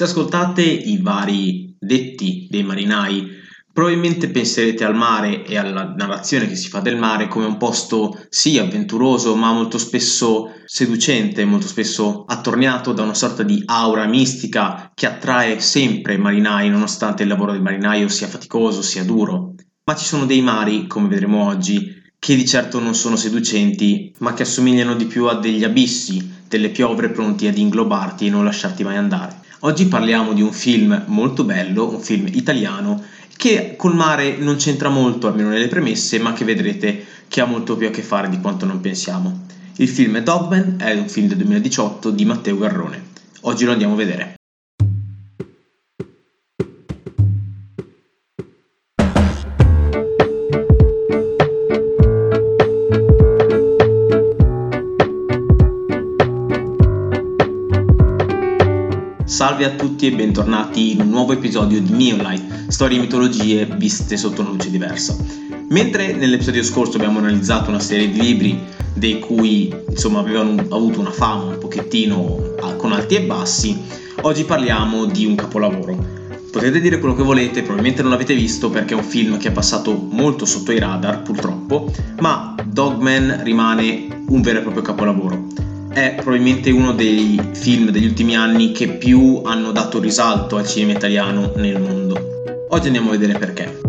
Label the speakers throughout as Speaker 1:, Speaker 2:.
Speaker 1: Se ascoltate i vari detti dei marinai, probabilmente penserete al mare e alla narrazione che si fa del mare come un posto sì avventuroso, ma molto spesso seducente, molto spesso attorniato da una sorta di aura mistica che attrae sempre i marinai, nonostante il lavoro del marinaio sia faticoso, sia duro. Ma ci sono dei mari, come vedremo oggi, che di certo non sono seducenti, ma che assomigliano di più a degli abissi, delle piovre pronti ad inglobarti e non lasciarti mai andare. Oggi parliamo di un film molto bello, un film italiano, che col mare non c'entra molto, almeno nelle premesse, ma che vedrete che ha molto più a che fare di quanto non pensiamo. Il film Dogman, è un film del 2018 di Matteo Garrone. Oggi lo andiamo a vedere. Salve a tutti e bentornati in un nuovo episodio di Neolight, storie e mitologie viste sotto una luce diversa. Mentre nell'episodio scorso abbiamo analizzato una serie di libri dei cui insomma avevano avuto una fama un pochettino con alti e bassi, oggi parliamo di un capolavoro. Potete dire quello che volete, probabilmente non l'avete visto perché è un film che è passato molto sotto i radar purtroppo, ma Dogman rimane un vero e proprio capolavoro è probabilmente uno dei film degli ultimi anni che più hanno dato risalto al cinema italiano nel mondo. Oggi andiamo a vedere perché.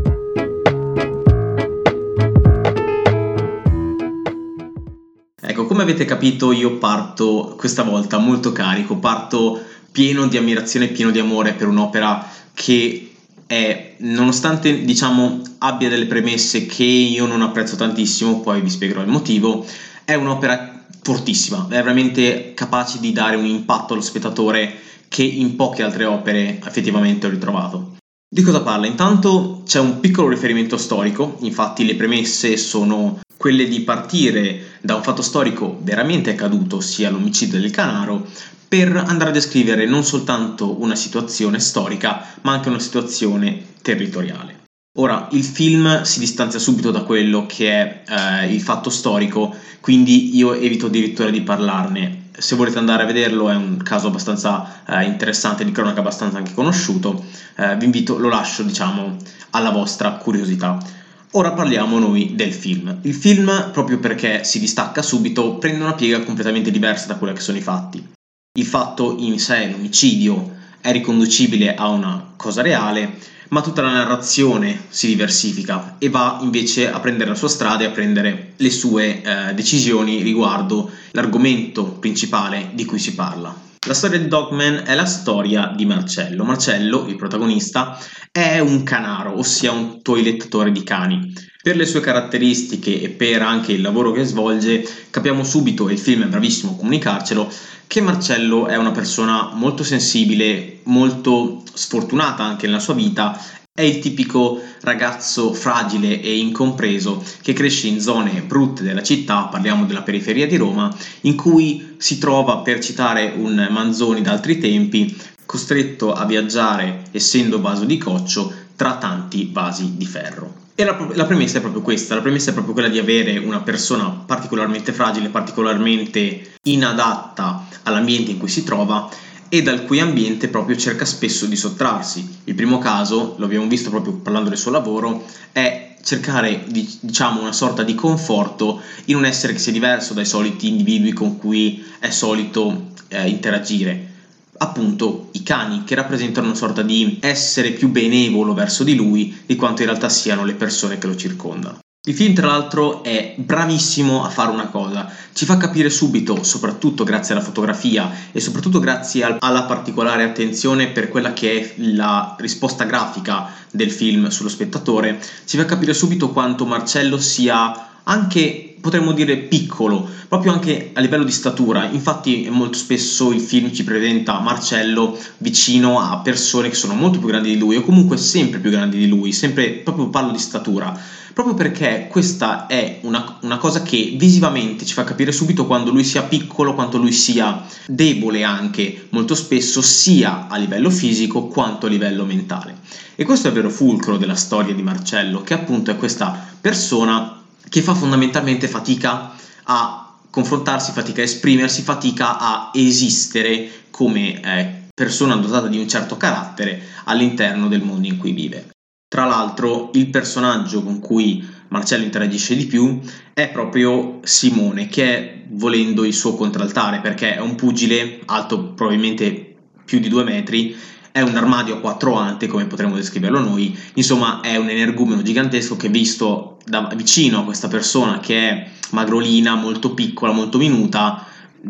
Speaker 1: Ecco, come avete capito io parto questa volta molto carico, parto pieno di ammirazione, pieno di amore per un'opera che è, nonostante diciamo abbia delle premesse che io non apprezzo tantissimo, poi vi spiegherò il motivo, è un'opera fortissima, è veramente capace di dare un impatto allo spettatore che in poche altre opere effettivamente ho ritrovato. Di cosa parla? Intanto c'è un piccolo riferimento storico, infatti le premesse sono quelle di partire da un fatto storico veramente accaduto, ossia l'omicidio del Canaro, per andare a descrivere non soltanto una situazione storica, ma anche una situazione territoriale. Ora, il film si distanzia subito da quello che è eh, il fatto storico, quindi io evito addirittura di parlarne. Se volete andare a vederlo è un caso abbastanza eh, interessante, di cronaca abbastanza anche conosciuto, eh, vi invito, lo lascio diciamo alla vostra curiosità. Ora parliamo noi del film. Il film, proprio perché si distacca subito, prende una piega completamente diversa da quella che sono i fatti. Il fatto in sé, l'omicidio, è riconducibile a una cosa reale, ma tutta la narrazione si diversifica e va invece a prendere la sua strada e a prendere le sue eh, decisioni riguardo l'argomento principale di cui si parla. La storia di Dogman è la storia di Marcello. Marcello, il protagonista, è un canaro, ossia un toilettatore di cani. Per le sue caratteristiche e per anche il lavoro che svolge, capiamo subito, e il film è bravissimo a comunicarcelo, che Marcello è una persona molto sensibile, molto sfortunata anche nella sua vita è il tipico ragazzo fragile e incompreso che cresce in zone brutte della città, parliamo della periferia di Roma, in cui si trova, per citare un Manzoni d'altri tempi, costretto a viaggiare, essendo vaso di coccio, tra tanti vasi di ferro. E la, la, premessa è proprio questa, la premessa è proprio quella di avere una persona particolarmente fragile, particolarmente inadatta all'ambiente in cui si trova e dal cui ambiente proprio cerca spesso di sottrarsi. Il primo caso, lo abbiamo visto proprio parlando del suo lavoro, è cercare diciamo una sorta di conforto in un essere che sia diverso dai soliti individui con cui è solito eh, interagire. Appunto i cani che rappresentano una sorta di essere più benevolo verso di lui di quanto in realtà siano le persone che lo circondano. Il film tra l'altro è bravissimo a fare una cosa, ci fa capire subito, soprattutto grazie alla fotografia e soprattutto grazie alla particolare attenzione per quella che è la risposta grafica del film sullo spettatore, ci fa capire subito quanto Marcello sia anche potremmo dire piccolo, proprio anche a livello di statura. Infatti, molto spesso il film ci presenta Marcello vicino a persone che sono molto più grandi di lui, o comunque sempre più grandi di lui, sempre proprio parlo di statura proprio perché questa è una, una, cosa che visivamente ci fa capire subito quando lui sia piccolo, quanto lui sia debole anche molto spesso, sia a livello fisico quanto a livello mentale. E questo è il vero fulcro della storia di Marcello, che appunto è questa persona che fa fondamentalmente fatica a confrontarsi, fatica a esprimersi, fatica a esistere come eh, persona dotata di un certo carattere all'interno del mondo in cui vive. Tra l'altro, il personaggio con cui Marcello interagisce di più è proprio Simone, che è volendo il suo contraltare, perché è un pugile alto probabilmente più di due metri, è un armadio a quattro ante, come potremmo descriverlo noi, insomma è un energumeno gigantesco che visto da vicino a questa persona che è magrolina, molto piccola, molto minuta,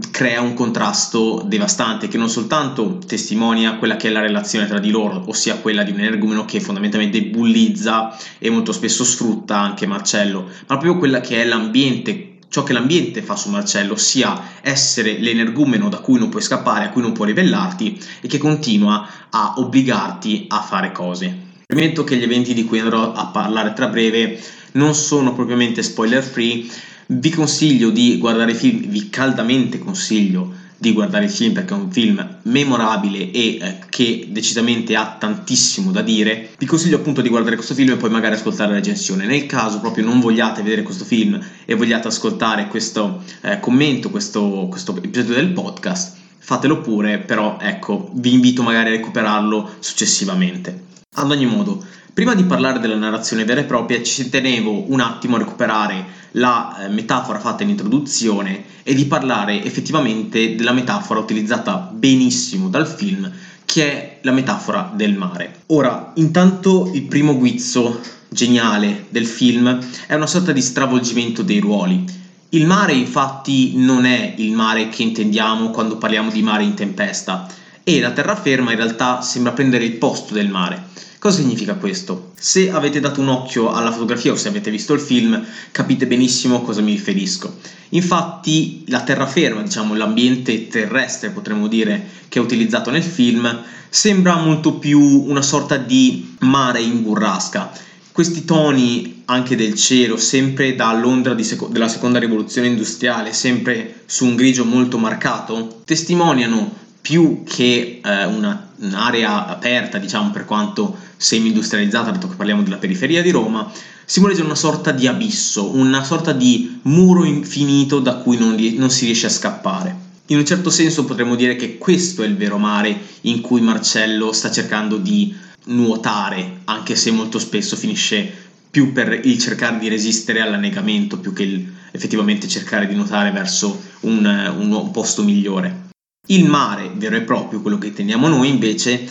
Speaker 1: crea un contrasto devastante che non soltanto testimonia quella che è la relazione tra di loro, ossia quella di un energumeno che fondamentalmente bullizza e molto spesso sfrutta anche Marcello, ma proprio quella che è l'ambiente, ciò che l'ambiente fa su Marcello, ossia essere l'energumeno da cui non puoi scappare, a cui non puoi ribellarti e che continua a obbligarti a fare cose. Premetto che gli eventi di cui andrò a parlare tra breve non sono propriamente spoiler free, vi consiglio di guardare i film, vi caldamente consiglio di guardare il film perché è un film memorabile e eh, che decisamente ha tantissimo da dire. Vi consiglio appunto di guardare questo film e poi magari ascoltare la recensione. Nel caso proprio non vogliate vedere questo film e vogliate ascoltare questo eh, commento, questo, questo episodio del podcast, fatelo pure, però ecco, vi invito magari a recuperarlo successivamente. Ad ogni modo, Prima di parlare della narrazione vera e propria ci tenevo un attimo a recuperare la eh, metafora fatta in introduzione e di parlare effettivamente della metafora utilizzata benissimo dal film che è la metafora del mare. Ora, intanto il primo guizzo geniale del film è una sorta di stravolgimento dei ruoli. Il mare infatti non è il mare che intendiamo quando parliamo di mare in tempesta e la terraferma in realtà sembra prendere il posto del mare. Cosa significa questo? Se avete dato un occhio alla fotografia o se avete visto il film, capite benissimo a cosa mi riferisco. Infatti, la terraferma, diciamo l'ambiente terrestre, potremmo dire, che è utilizzato nel film, sembra molto più una sorta di mare in burrasca. Questi toni anche del cielo, sempre da Londra seco- della seconda rivoluzione industriale, sempre su un grigio molto marcato, testimoniano più che eh, una, un'area aperta, diciamo per quanto semi-industrializzata, dato che parliamo della periferia di Roma, simboleggia una sorta di abisso, una sorta di muro infinito da cui non, non si riesce a scappare. In un certo senso potremmo dire che questo è il vero mare in cui Marcello sta cercando di nuotare, anche se molto spesso finisce più per il cercare di resistere all'annegamento più che il, effettivamente cercare di nuotare verso un, un posto migliore. Il mare vero e proprio, quello che teniamo noi invece,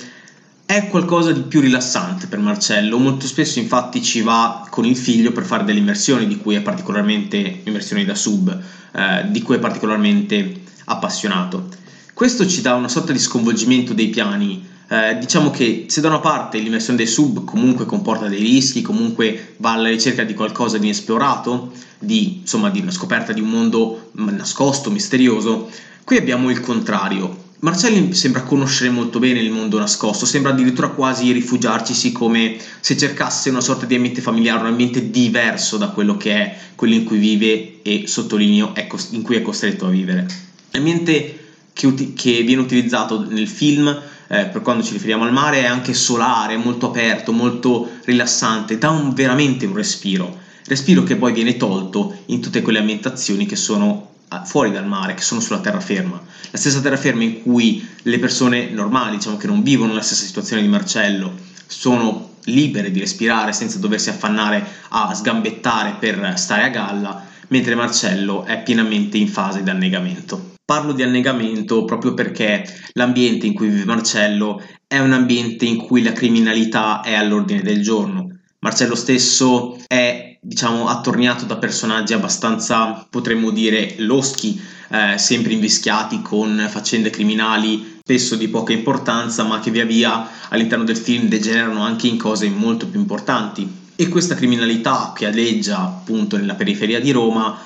Speaker 1: è qualcosa di più rilassante per Marcello. Molto spesso infatti ci va con il figlio per fare delle immersioni di cui è particolarmente, immersioni da sub, eh, di cui è particolarmente appassionato. Questo ci dà una sorta di sconvolgimento dei piani. Eh, diciamo che se da una parte l'immersione dei sub comunque comporta dei rischi, comunque va alla ricerca di qualcosa di inesplorato, di, insomma, di una scoperta di un mondo nascosto, misterioso, Qui abbiamo il contrario. Marcelli sembra conoscere molto bene il mondo nascosto, sembra addirittura quasi rifugiarcisi come se cercasse una sorta di ambiente familiare, un ambiente diverso da quello che è quello in cui vive e sottolineo in cui è costretto a vivere. L'ambiente che, uti- che viene utilizzato nel film eh, per quando ci riferiamo al mare è anche solare, molto aperto, molto rilassante, dà un, veramente un respiro, respiro che poi viene tolto in tutte quelle ambientazioni che sono fuori dal mare, che sono sulla terraferma. La stessa terraferma in cui le persone normali, diciamo che non vivono la stessa situazione di Marcello, sono libere di respirare senza doversi affannare a sgambettare per stare a galla, mentre Marcello è pienamente in fase di annegamento. Parlo di annegamento proprio perché l'ambiente in cui vive Marcello è un ambiente in cui la criminalità è all'ordine del giorno. Marcello stesso è diciamo attorniato da personaggi abbastanza potremmo dire loschi, eh, sempre invischiati con faccende criminali spesso di poca importanza, ma che via via all'interno del film degenerano anche in cose molto più importanti. E questa criminalità che aleggia appunto nella periferia di Roma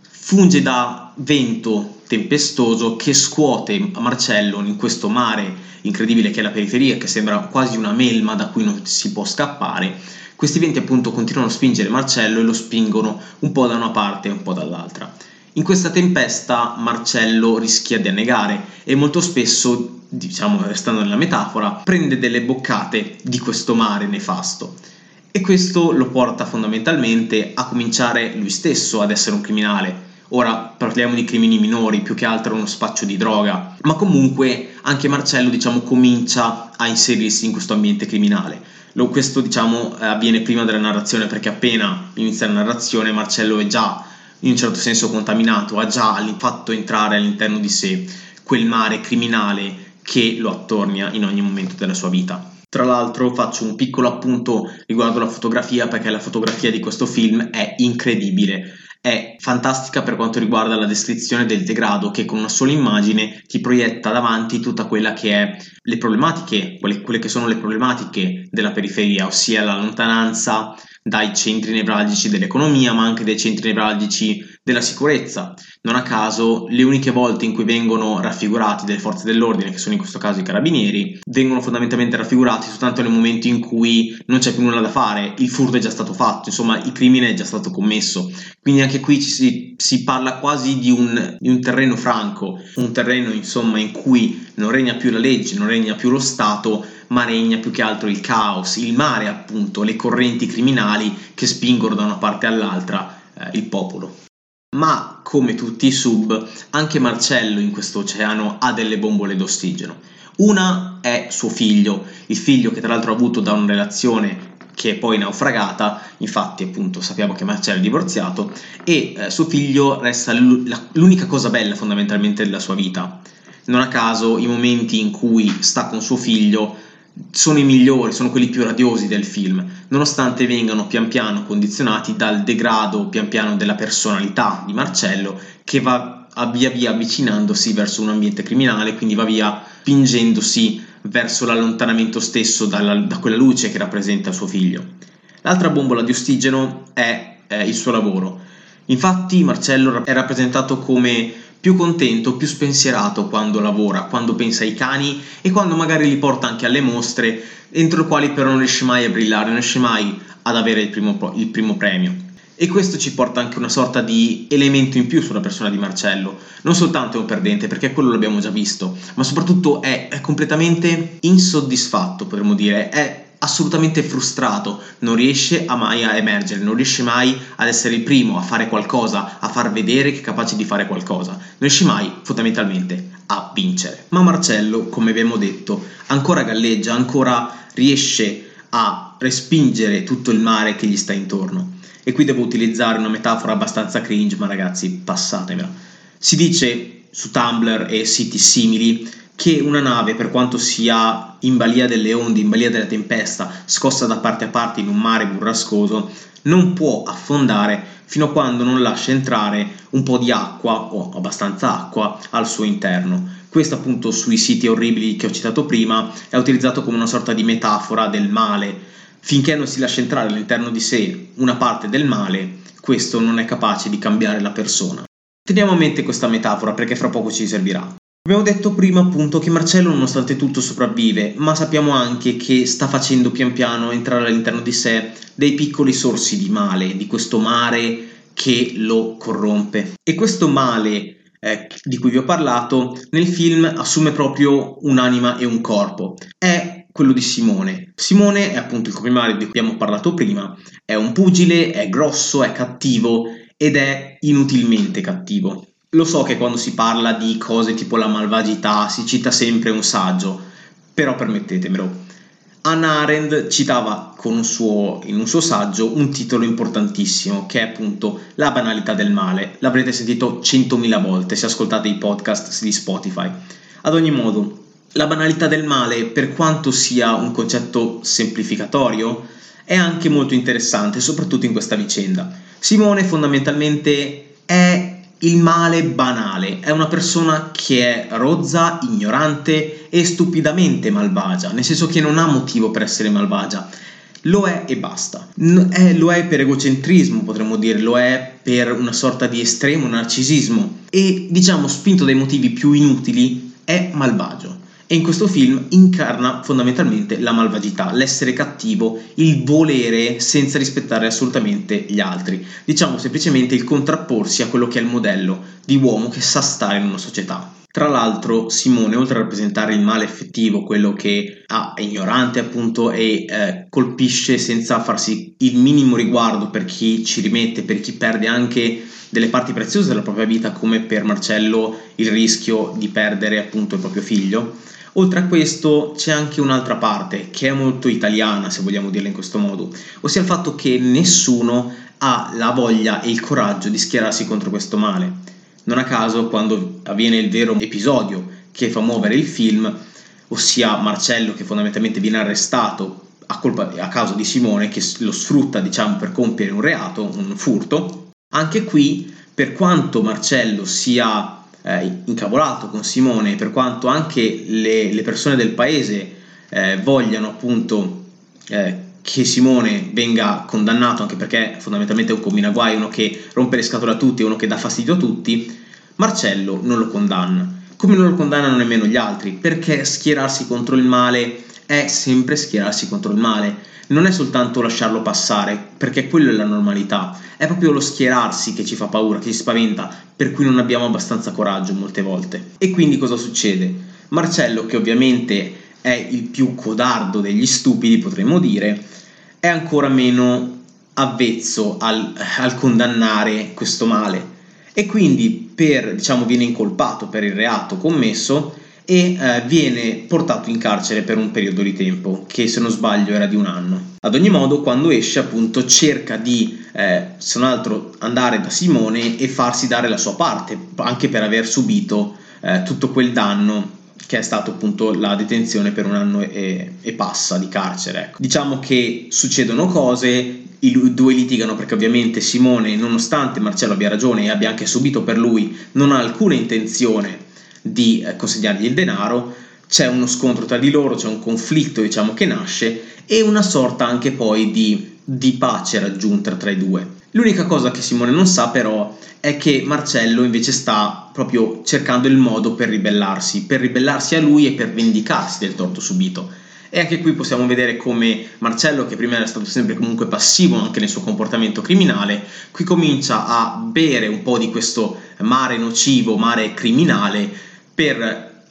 Speaker 1: funge da vento tempestoso che scuote Marcello in questo mare incredibile che è la periferia, che sembra quasi una melma da cui non si può scappare questi venti appunto continuano a spingere Marcello e lo spingono un po' da una parte e un po' dall'altra. In questa tempesta Marcello rischia di annegare e molto spesso, diciamo restando nella metafora, prende delle boccate di questo mare nefasto. E questo lo porta fondamentalmente a cominciare lui stesso ad essere un criminale, Ora parliamo di crimini minori, più che altro uno spaccio di droga, ma comunque anche Marcello diciamo comincia a inserirsi in questo ambiente criminale. Lo, questo diciamo avviene prima della narrazione perché appena inizia la narrazione Marcello è già in un certo senso contaminato, ha già fatto entrare all'interno di sé quel mare criminale che lo attornia in ogni momento della sua vita. Tra l'altro faccio un piccolo appunto riguardo la fotografia perché la fotografia di questo film è incredibile, è fantastica per quanto riguarda la descrizione del degrado che con una sola immagine ti proietta davanti tutta quella che è le problematiche, quelle, quelle che sono le problematiche della periferia, ossia la lontananza dai centri nevralgici dell'economia, ma anche dai centri nevralgici della sicurezza. Non a caso, le uniche volte in cui vengono raffigurati delle forze dell'ordine, che sono in questo caso i carabinieri, vengono fondamentalmente raffigurati soltanto nel momento in cui non c'è più nulla da fare, il furto è già stato fatto, insomma, il crimine è già stato commesso. Quindi anche qui si, si parla quasi di un, di un terreno franco, un terreno insomma in cui non regna più la legge, non regna più lo Stato, ma regna più che altro il caos, il mare appunto, le correnti criminali che spingono da una parte all'altra eh, il popolo. Ma come tutti i sub, anche Marcello in questo oceano ha delle bombole d'ossigeno. Una è suo figlio, il figlio che tra l'altro ha avuto da una relazione che è poi naufragata, infatti appunto sappiamo che Marcello è divorziato e eh, suo figlio resta l'unica cosa bella fondamentalmente della sua vita. Non a caso i momenti in cui sta con suo figlio sono i migliori, sono quelli più radiosi del film, nonostante vengano pian piano condizionati dal degrado pian piano della personalità di Marcello che va via via avvicinandosi verso un ambiente criminale, quindi va via spingendosi verso l'allontanamento stesso dalla, da quella luce che rappresenta suo figlio. L'altra bombola di ossigeno è eh, il suo lavoro. Infatti Marcello è rappresentato come più contento, più spensierato quando lavora, quando pensa ai cani e quando magari li porta anche alle mostre, entro le quali però non riesce mai a brillare, non riesce mai ad avere il primo, il primo premio. E questo ci porta anche una sorta di elemento in più sulla persona di Marcello. Non soltanto è un perdente, perché quello l'abbiamo già visto, ma soprattutto è, è completamente insoddisfatto, potremmo dire. È assolutamente frustrato, non riesce a mai a emergere, non riesce mai ad essere il primo, a fare qualcosa, a far vedere che è capace di fare qualcosa, non riesce mai fondamentalmente a vincere. Ma Marcello, come abbiamo detto, ancora galleggia, ancora riesce a respingere tutto il mare che gli sta intorno. E qui devo utilizzare una metafora abbastanza cringe, ma ragazzi, passatemela. Si dice su Tumblr e siti simili che una nave, per quanto sia in balia delle onde, in balia della tempesta, scossa da parte a parte in un mare burrascoso, non può affondare fino a quando non lascia entrare un po' di acqua o abbastanza acqua al suo interno. Questo appunto sui siti orribili che ho citato prima è utilizzato come una sorta di metafora del male. Finché non si lascia entrare all'interno di sé una parte del male, questo non è capace di cambiare la persona. Teniamo a mente questa metafora perché fra poco ci servirà. Abbiamo detto prima appunto che Marcello nonostante tutto sopravvive, ma sappiamo anche che sta facendo pian piano entrare all'interno di sé dei piccoli sorsi di male, di questo mare che lo corrompe. E questo male eh, di cui vi ho parlato nel film assume proprio un'anima e un corpo. È quello di Simone. Simone è appunto il comprimario di cui abbiamo parlato prima, è un pugile, è grosso, è cattivo ed è inutilmente cattivo. Lo so che quando si parla di cose tipo la malvagità si cita sempre un saggio, però permettetemelo. Anna Arendt citava un suo, in un suo saggio un titolo importantissimo che è appunto La banalità del male. L'avrete sentito centomila volte se ascoltate i podcast di Spotify. Ad ogni modo, la banalità del male, per quanto sia un concetto semplificatorio, è anche molto interessante, soprattutto in questa vicenda. Simone fondamentalmente è il male banale, è una persona che è rozza, ignorante e stupidamente malvagia, nel senso che non ha motivo per essere malvagia. Lo è e basta. È, lo è per egocentrismo, potremmo dire, lo è per una sorta di estremo narcisismo e, diciamo, spinto dai motivi più inutili, è malvagio e in questo film incarna fondamentalmente la malvagità, l'essere cattivo, il volere senza rispettare assolutamente gli altri. Diciamo semplicemente il contrapporsi a quello che è il modello di uomo che sa stare in una società. Tra l'altro Simone, oltre a rappresentare il male effettivo, quello che ah, è ignorante appunto e eh, colpisce senza farsi il minimo riguardo per chi ci rimette, per chi perde anche delle parti preziose della propria vita, come per Marcello il rischio di perdere appunto il proprio figlio, Oltre a questo c'è anche un'altra parte che è molto italiana, se vogliamo dirla in questo modo, ossia il fatto che nessuno ha la voglia e il coraggio di schierarsi contro questo male. Non a caso, quando avviene il vero episodio che fa muovere il film, ossia Marcello che fondamentalmente viene arrestato a, colpa, a causa di Simone che lo sfrutta diciamo per compiere un reato, un furto, anche qui per quanto Marcello sia eh, incavolato con Simone, per quanto anche le, le persone del paese eh, vogliano appunto eh, che Simone venga condannato, anche perché fondamentalmente è un combinaguai, uno che rompe le scatole a tutti, uno che dà fastidio a tutti, Marcello non lo condanna. Come non lo condannano nemmeno gli altri, perché schierarsi contro il male è sempre schierarsi contro il male non è soltanto lasciarlo passare, perché quello è la normalità, è proprio lo schierarsi che ci fa paura, che ci spaventa, per cui non abbiamo abbastanza coraggio molte volte. E quindi cosa succede? Marcello, che ovviamente è il più codardo degli stupidi, potremmo dire, è ancora meno avvezzo al, al condannare questo male e quindi per, diciamo, viene incolpato per il reato commesso e eh, viene portato in carcere per un periodo di tempo che se non sbaglio era di un anno. Ad ogni modo quando esce appunto cerca di eh, se non altro andare da Simone e farsi dare la sua parte anche per aver subito eh, tutto quel danno che è stato appunto la detenzione per un anno e, e passa di carcere. Ecco. Diciamo che succedono cose, i due litigano perché ovviamente Simone, nonostante Marcello abbia ragione e abbia anche subito per lui, non ha alcuna intenzione di eh, consegnargli il denaro, c'è uno scontro tra di loro, c'è un conflitto diciamo che nasce e una sorta anche poi di, di pace raggiunta tra i due. L'unica cosa che Simone non sa però è che Marcello invece sta proprio cercando il modo per ribellarsi, per ribellarsi a lui e per vendicarsi del torto subito. E anche qui possiamo vedere come Marcello, che prima era stato sempre comunque passivo anche nel suo comportamento criminale, qui comincia a bere un po' di questo mare nocivo, mare criminale, per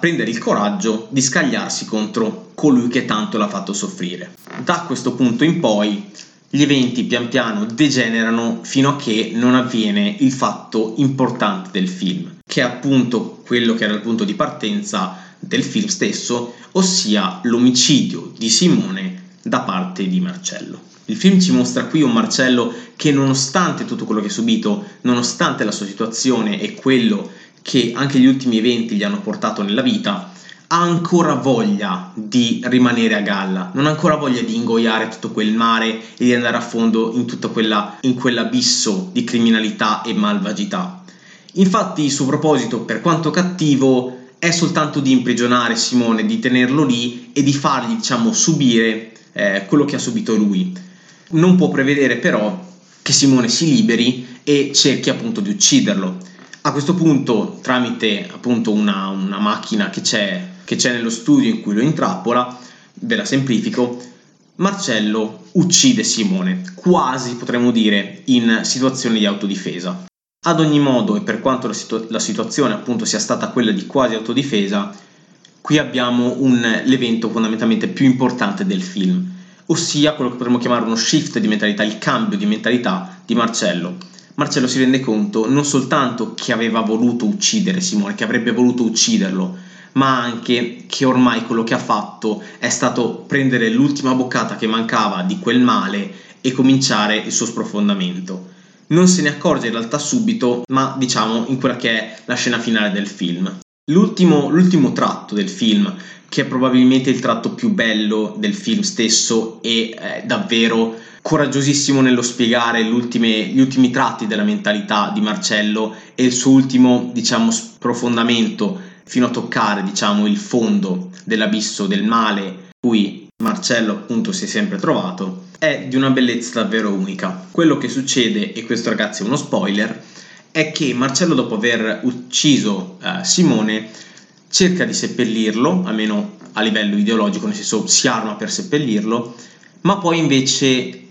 Speaker 1: prendere il coraggio di scagliarsi contro colui che tanto l'ha fatto soffrire. Da questo punto in poi gli eventi pian piano degenerano fino a che non avviene il fatto importante del film, che è appunto quello che era il punto di partenza del film stesso, ossia l'omicidio di Simone da parte di Marcello. Il film ci mostra qui un Marcello che nonostante tutto quello che ha subito, nonostante la sua situazione e quello che anche gli ultimi eventi gli hanno portato nella vita, ha ancora voglia di rimanere a galla, non ha ancora voglia di ingoiare tutto quel mare e di andare a fondo in tutto quell'abisso di criminalità e malvagità. Infatti il suo proposito, per quanto cattivo, è soltanto di imprigionare Simone, di tenerlo lì e di fargli, diciamo, subire eh, quello che ha subito lui. Non può prevedere però che Simone si liberi e cerchi appunto di ucciderlo. A questo punto, tramite appunto una, una macchina che c'è, che c'è nello studio in cui lo intrappola, ve la semplifico, Marcello uccide Simone, quasi potremmo dire in situazione di autodifesa. Ad ogni modo, e per quanto la, situ- la situazione appunto sia stata quella di quasi autodifesa, qui abbiamo un, l'evento fondamentalmente più importante del film, ossia quello che potremmo chiamare uno shift di mentalità, il cambio di mentalità di Marcello Marcello si rende conto non soltanto che aveva voluto uccidere Simone, che avrebbe voluto ucciderlo, ma anche che ormai quello che ha fatto è stato prendere l'ultima boccata che mancava di quel male e cominciare il suo sprofondamento. Non se ne accorge in realtà subito, ma diciamo in quella che è la scena finale del film. L'ultimo, l'ultimo tratto del film, che è probabilmente il tratto più bello del film stesso e eh, davvero coraggiosissimo nello spiegare gli ultimi tratti della mentalità di Marcello e il suo ultimo, diciamo, sprofondamento fino a toccare, diciamo, il fondo dell'abisso del male cui Marcello appunto si è sempre trovato, è di una bellezza davvero unica. Quello che succede, e questo ragazzi è uno spoiler, è che Marcello dopo aver ucciso eh, Simone cerca di seppellirlo, almeno a livello ideologico, nel senso si arma per seppellirlo, ma poi invece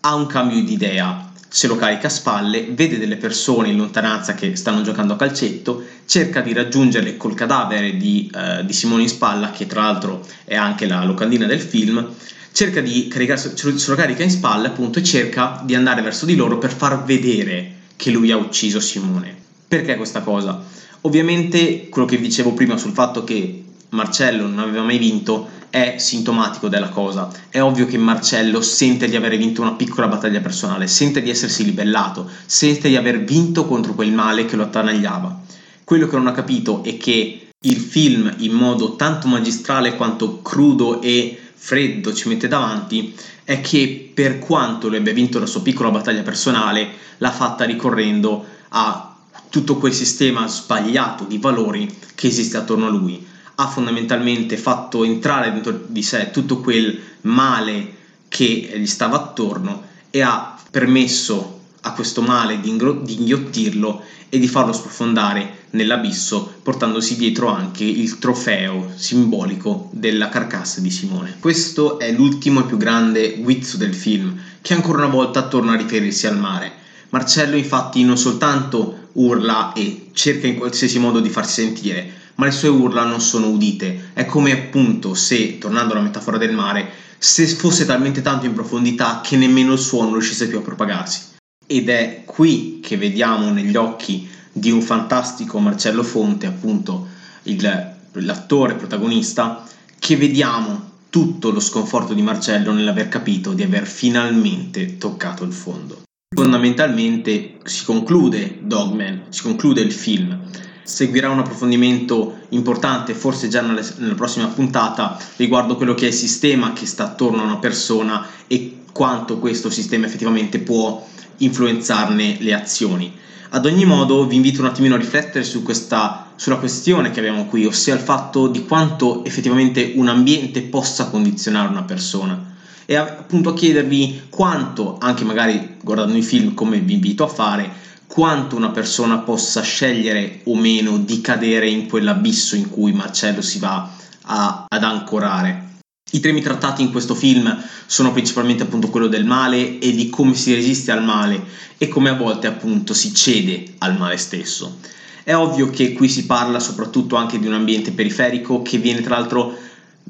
Speaker 1: ha un cambio di idea, se lo carica a spalle, vede delle persone in lontananza che stanno giocando a calcetto, cerca di raggiungerle col cadavere di, uh, di Simone in spalla, che tra l'altro è anche la locandina del film, cerca di caricarsi, se lo carica in spalle appunto e cerca di andare verso di loro per far vedere che lui ha ucciso Simone. Perché questa cosa? Ovviamente quello che vi dicevo prima sul fatto che Marcello non aveva mai vinto è sintomatico della cosa. È ovvio che Marcello sente di aver vinto una piccola battaglia personale, sente di essersi libellato, sente di aver vinto contro quel male che lo attanagliava. Quello che non ha capito è che il film in modo tanto magistrale quanto crudo e freddo ci mette davanti è che per quanto lui abbia vinto la sua piccola battaglia personale, l'ha fatta ricorrendo a tutto quel sistema sbagliato di valori che esiste attorno a lui. Ha fondamentalmente fatto entrare dentro di sé tutto quel male che gli stava attorno e ha permesso a questo male di, ingro- di inghiottirlo e di farlo sprofondare nell'abisso, portandosi dietro anche il trofeo simbolico della carcassa di Simone. Questo è l'ultimo e più grande guizzo del film, che ancora una volta torna a riferirsi al mare. Marcello infatti non soltanto urla e cerca in qualsiasi modo di farsi sentire, ma le sue urla non sono udite. È come appunto se, tornando alla metafora del mare, se fosse talmente tanto in profondità che nemmeno il suono riuscisse più a propagarsi. Ed è qui che vediamo negli occhi di un fantastico Marcello Fonte, appunto il, l'attore protagonista, che vediamo tutto lo sconforto di Marcello nell'aver capito di aver finalmente toccato il fondo. Fondamentalmente si conclude Dogman, si conclude il film. Seguirà un approfondimento importante, forse già nella, nella prossima puntata, riguardo quello che è il sistema che sta attorno a una persona e quanto questo sistema effettivamente può influenzarne le azioni. Ad ogni modo vi invito un attimino a riflettere su questa, sulla questione che abbiamo qui, ossia il fatto di quanto effettivamente un ambiente possa condizionare una persona e appunto a chiedervi quanto, anche magari guardando i film come vi invito a fare, quanto una persona possa scegliere o meno di cadere in quell'abisso in cui Marcello si va a, ad ancorare. I temi trattati in questo film sono principalmente appunto quello del male e di come si resiste al male e come a volte appunto si cede al male stesso. È ovvio che qui si parla soprattutto anche di un ambiente periferico che viene tra l'altro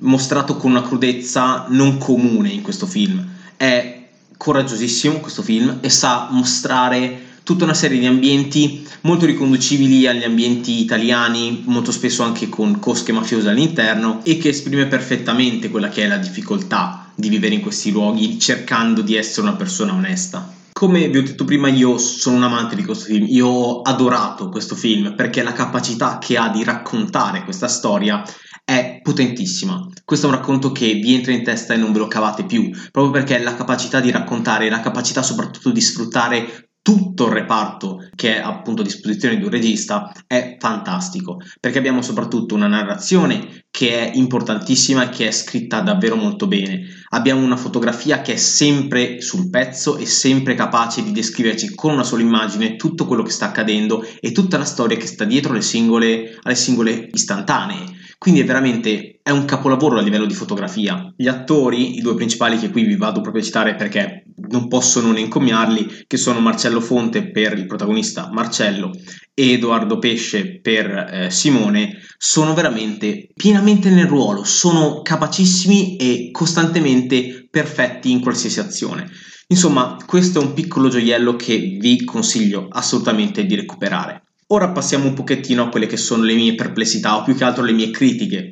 Speaker 1: mostrato con una crudezza non comune in questo film. È coraggiosissimo questo film e sa mostrare tutta una serie di ambienti molto riconducibili agli ambienti italiani, molto spesso anche con cosche mafiose all'interno, e che esprime perfettamente quella che è la difficoltà di vivere in questi luoghi cercando di essere una persona onesta. Come vi ho detto prima, io sono un amante di questo film, io ho adorato questo film perché la capacità che ha di raccontare questa storia è potentissima. Questo è un racconto che vi entra in testa e non ve lo cavate più, proprio perché la capacità di raccontare, la capacità soprattutto di sfruttare tutto il reparto che è appunto a disposizione di un regista è fantastico perché abbiamo soprattutto una narrazione che è importantissima e che è scritta davvero molto bene. Abbiamo una fotografia che è sempre sul pezzo e sempre capace di descriverci con una sola immagine tutto quello che sta accadendo e tutta la storia che sta dietro alle singole, alle singole istantanee. Quindi è veramente è un capolavoro a livello di fotografia. Gli attori, i due principali che qui vi vado proprio a citare perché non posso non encomiarli, che sono Marcello Fonte per il protagonista Marcello e Edoardo Pesce per eh, Simone, sono veramente pienamente nel ruolo, sono capacissimi e costantemente perfetti in qualsiasi azione. Insomma, questo è un piccolo gioiello che vi consiglio assolutamente di recuperare. Ora passiamo un pochettino a quelle che sono le mie perplessità o più che altro le mie critiche.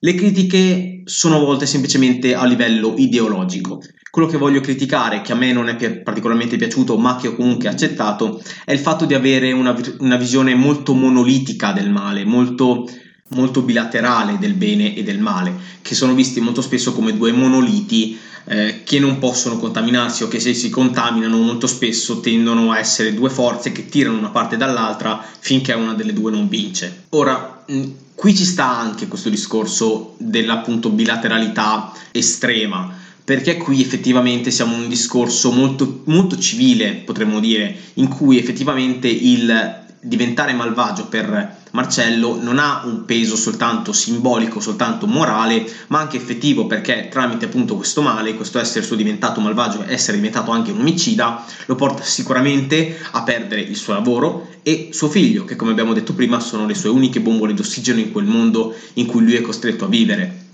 Speaker 1: Le critiche sono volte semplicemente a livello ideologico. Quello che voglio criticare, che a me non è pi- particolarmente piaciuto, ma che ho comunque accettato, è il fatto di avere una, una visione molto monolitica del male, molto, molto bilaterale del bene e del male, che sono visti molto spesso come due monoliti eh, che non possono contaminarsi o che se si contaminano molto spesso tendono a essere due forze che tirano una parte dall'altra finché una delle due non vince. Ora, mh, qui ci sta anche questo discorso dell'appunto bilateralità estrema perché qui effettivamente siamo in un discorso molto, molto civile, potremmo dire, in cui effettivamente il diventare malvagio per Marcello non ha un peso soltanto simbolico, soltanto morale, ma anche effettivo perché tramite appunto questo male, questo essere suo diventato malvagio, essere diventato anche un omicida, lo porta sicuramente a perdere il suo lavoro e suo figlio, che come abbiamo detto prima sono le sue uniche bombole d'ossigeno in quel mondo in cui lui è costretto a vivere.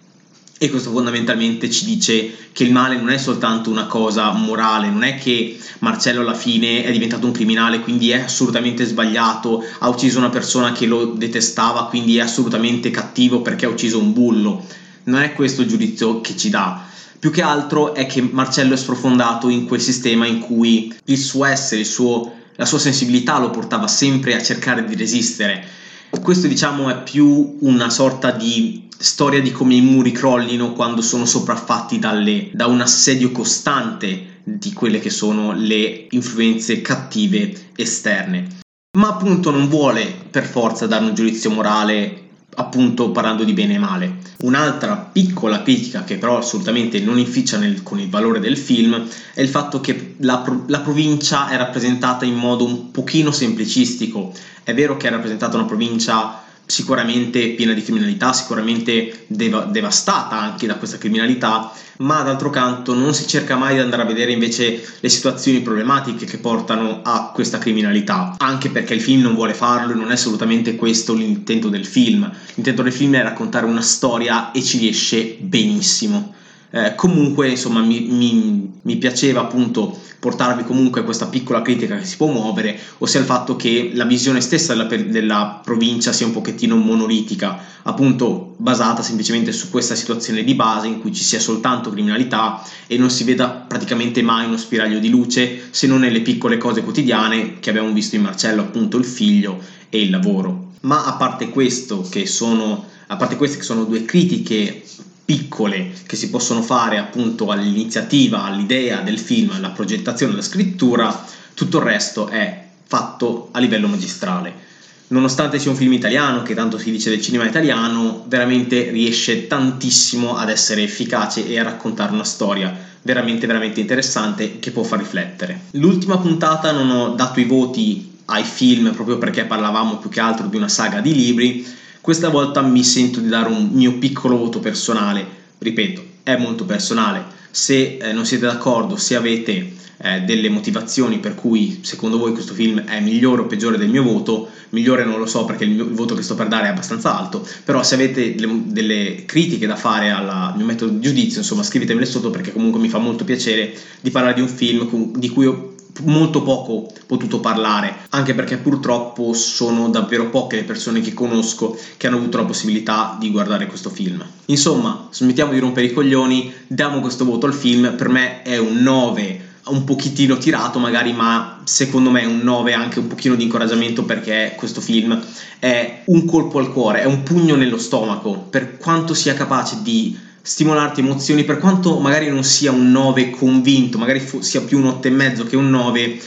Speaker 1: E questo fondamentalmente ci dice che il male non è soltanto una cosa morale, non è che Marcello alla fine è diventato un criminale, quindi è assolutamente sbagliato, ha ucciso una persona che lo detestava, quindi è assolutamente cattivo perché ha ucciso un bullo. Non è questo il giudizio che ci dà. Più che altro è che Marcello è sprofondato in quel sistema in cui il suo essere, il suo, la sua sensibilità lo portava sempre a cercare di resistere. Questo diciamo è più una sorta di storia di come i muri crollino quando sono sopraffatti dalle, da un assedio costante di quelle che sono le influenze cattive esterne. Ma appunto non vuole per forza dare un giudizio morale appunto parlando di bene e male. Un'altra piccola critica che però assolutamente non inficia nel, con il valore del film è il fatto che la, la, provincia è rappresentata in modo un pochino semplicistico. È vero che è rappresentata una provincia sicuramente piena di criminalità, sicuramente deva- devastata anche da questa criminalità, ma d'altro canto non si cerca mai di andare a vedere invece le situazioni problematiche che portano a questa criminalità, anche perché il film non vuole farlo e non è assolutamente questo l'intento del film. L'intento del film è raccontare una storia e ci riesce benissimo. Eh, comunque, insomma, mi, mi, mi, piaceva appunto portarvi comunque questa piccola critica che si può muovere, ossia il fatto che la visione stessa della, della provincia sia un pochettino monolitica, appunto basata semplicemente su questa situazione di base in cui ci sia soltanto criminalità e non si veda praticamente mai uno spiraglio di luce se non nelle piccole cose quotidiane che abbiamo visto in Marcello, appunto il figlio e il lavoro. Ma a parte questo, che sono, a parte queste che sono due critiche piccole che si possono fare appunto all'iniziativa, all'idea del film, alla progettazione, alla scrittura, tutto il resto è fatto a livello magistrale. Nonostante sia un film italiano, che tanto si dice del cinema italiano, veramente riesce tantissimo ad essere efficace e a raccontare una storia veramente veramente interessante che può far riflettere. L'ultima puntata non ho dato i voti ai film proprio perché parlavamo più che altro di una saga di libri, questa volta mi sento di dare un mio piccolo voto personale, ripeto, è molto personale. Se eh, non siete d'accordo, se avete eh, delle motivazioni per cui secondo voi questo film è migliore o peggiore del mio voto, migliore non lo so perché il, mio, il voto che sto per dare è abbastanza alto, però se avete delle, delle critiche da fare al mio metodo di giudizio, insomma scrivetemele sotto perché comunque mi fa molto piacere di parlare di un film di cui ho molto poco potuto parlare, anche perché purtroppo sono davvero poche le persone che conosco che hanno avuto la possibilità di guardare questo film. Insomma, smettiamo di rompere i coglioni, diamo questo voto al film, per me è un 9 un pochettino tirato magari ma secondo me è un 9 anche un pochino di incoraggiamento perché questo film è un colpo al cuore, è un pugno nello stomaco per quanto sia capace di stimolarti emozioni, per quanto magari non sia un 9 convinto, magari fu- sia più un 8,5 che un 9,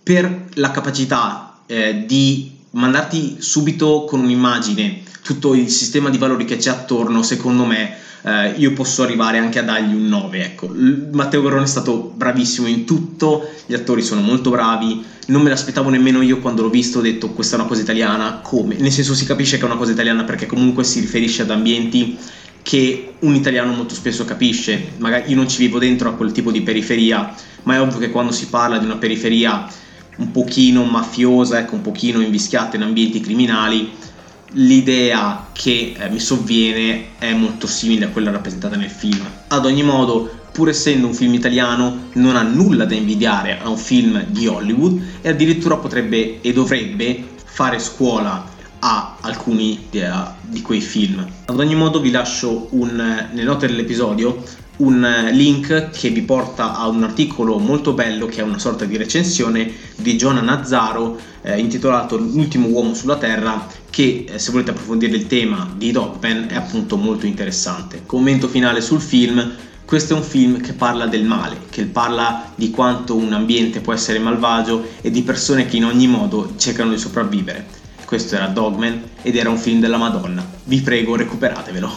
Speaker 1: per la capacità eh, di mandarti subito con un'immagine tutto il sistema di valori che c'è attorno, secondo me eh, io posso arrivare anche a dargli un 9. Ecco. Matteo Verone è stato bravissimo in tutto, gli attori sono molto bravi, non me l'aspettavo nemmeno io quando l'ho visto, ho detto questa è una cosa italiana, come? Nel senso si capisce che è una cosa italiana perché comunque si riferisce ad ambienti che un italiano molto spesso capisce. Magari io non ci vivo dentro a quel tipo di periferia, ma è ovvio che quando si parla di una periferia un pochino mafiosa, ecco, un pochino invischiata in ambienti criminali, l'idea che eh, mi sovviene è molto simile a quella rappresentata nel film. Ad ogni modo, pur essendo un film italiano, non ha nulla da invidiare a un film di Hollywood e addirittura potrebbe e dovrebbe fare scuola a alcuni di, uh, di quei film. Ad ogni modo vi lascio un, nelle note dell'episodio un link che vi porta a un articolo molto bello che è una sorta di recensione di Giona Nazzaro eh, intitolato L'ultimo uomo sulla Terra che eh, se volete approfondire il tema di Dogman è appunto molto interessante. Commento finale sul film questo è un film che parla del male, che parla di quanto un ambiente può essere malvagio e di persone che in ogni modo cercano di sopravvivere. Questo era Dogman ed era un film della Madonna. Vi prego, recuperatevelo.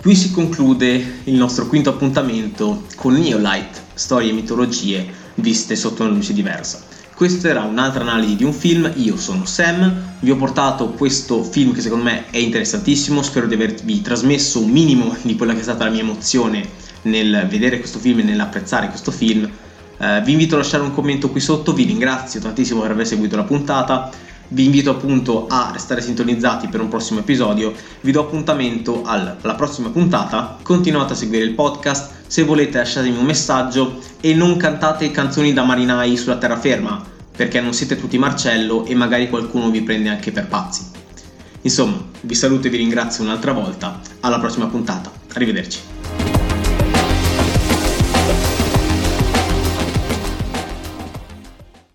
Speaker 1: Qui si conclude il nostro quinto appuntamento con Neolight, storie e mitologie viste sotto una luce diversa. Questa era un'altra analisi di un film, io sono Sam, vi ho portato questo film che secondo me è interessantissimo, spero di avervi trasmesso un minimo di quella che è stata la mia emozione nel vedere questo film e nell'apprezzare questo film. Uh, vi invito a lasciare un commento qui sotto, vi ringrazio tantissimo per aver seguito la puntata, vi invito appunto a restare sintonizzati per un prossimo episodio, vi do appuntamento alla prossima puntata, continuate a seguire il podcast, se volete lasciatemi un messaggio e non cantate canzoni da marinai sulla terraferma, perché non siete tutti Marcello e magari qualcuno vi prende anche per pazzi. Insomma, vi saluto e vi ringrazio un'altra volta, alla prossima puntata, arrivederci.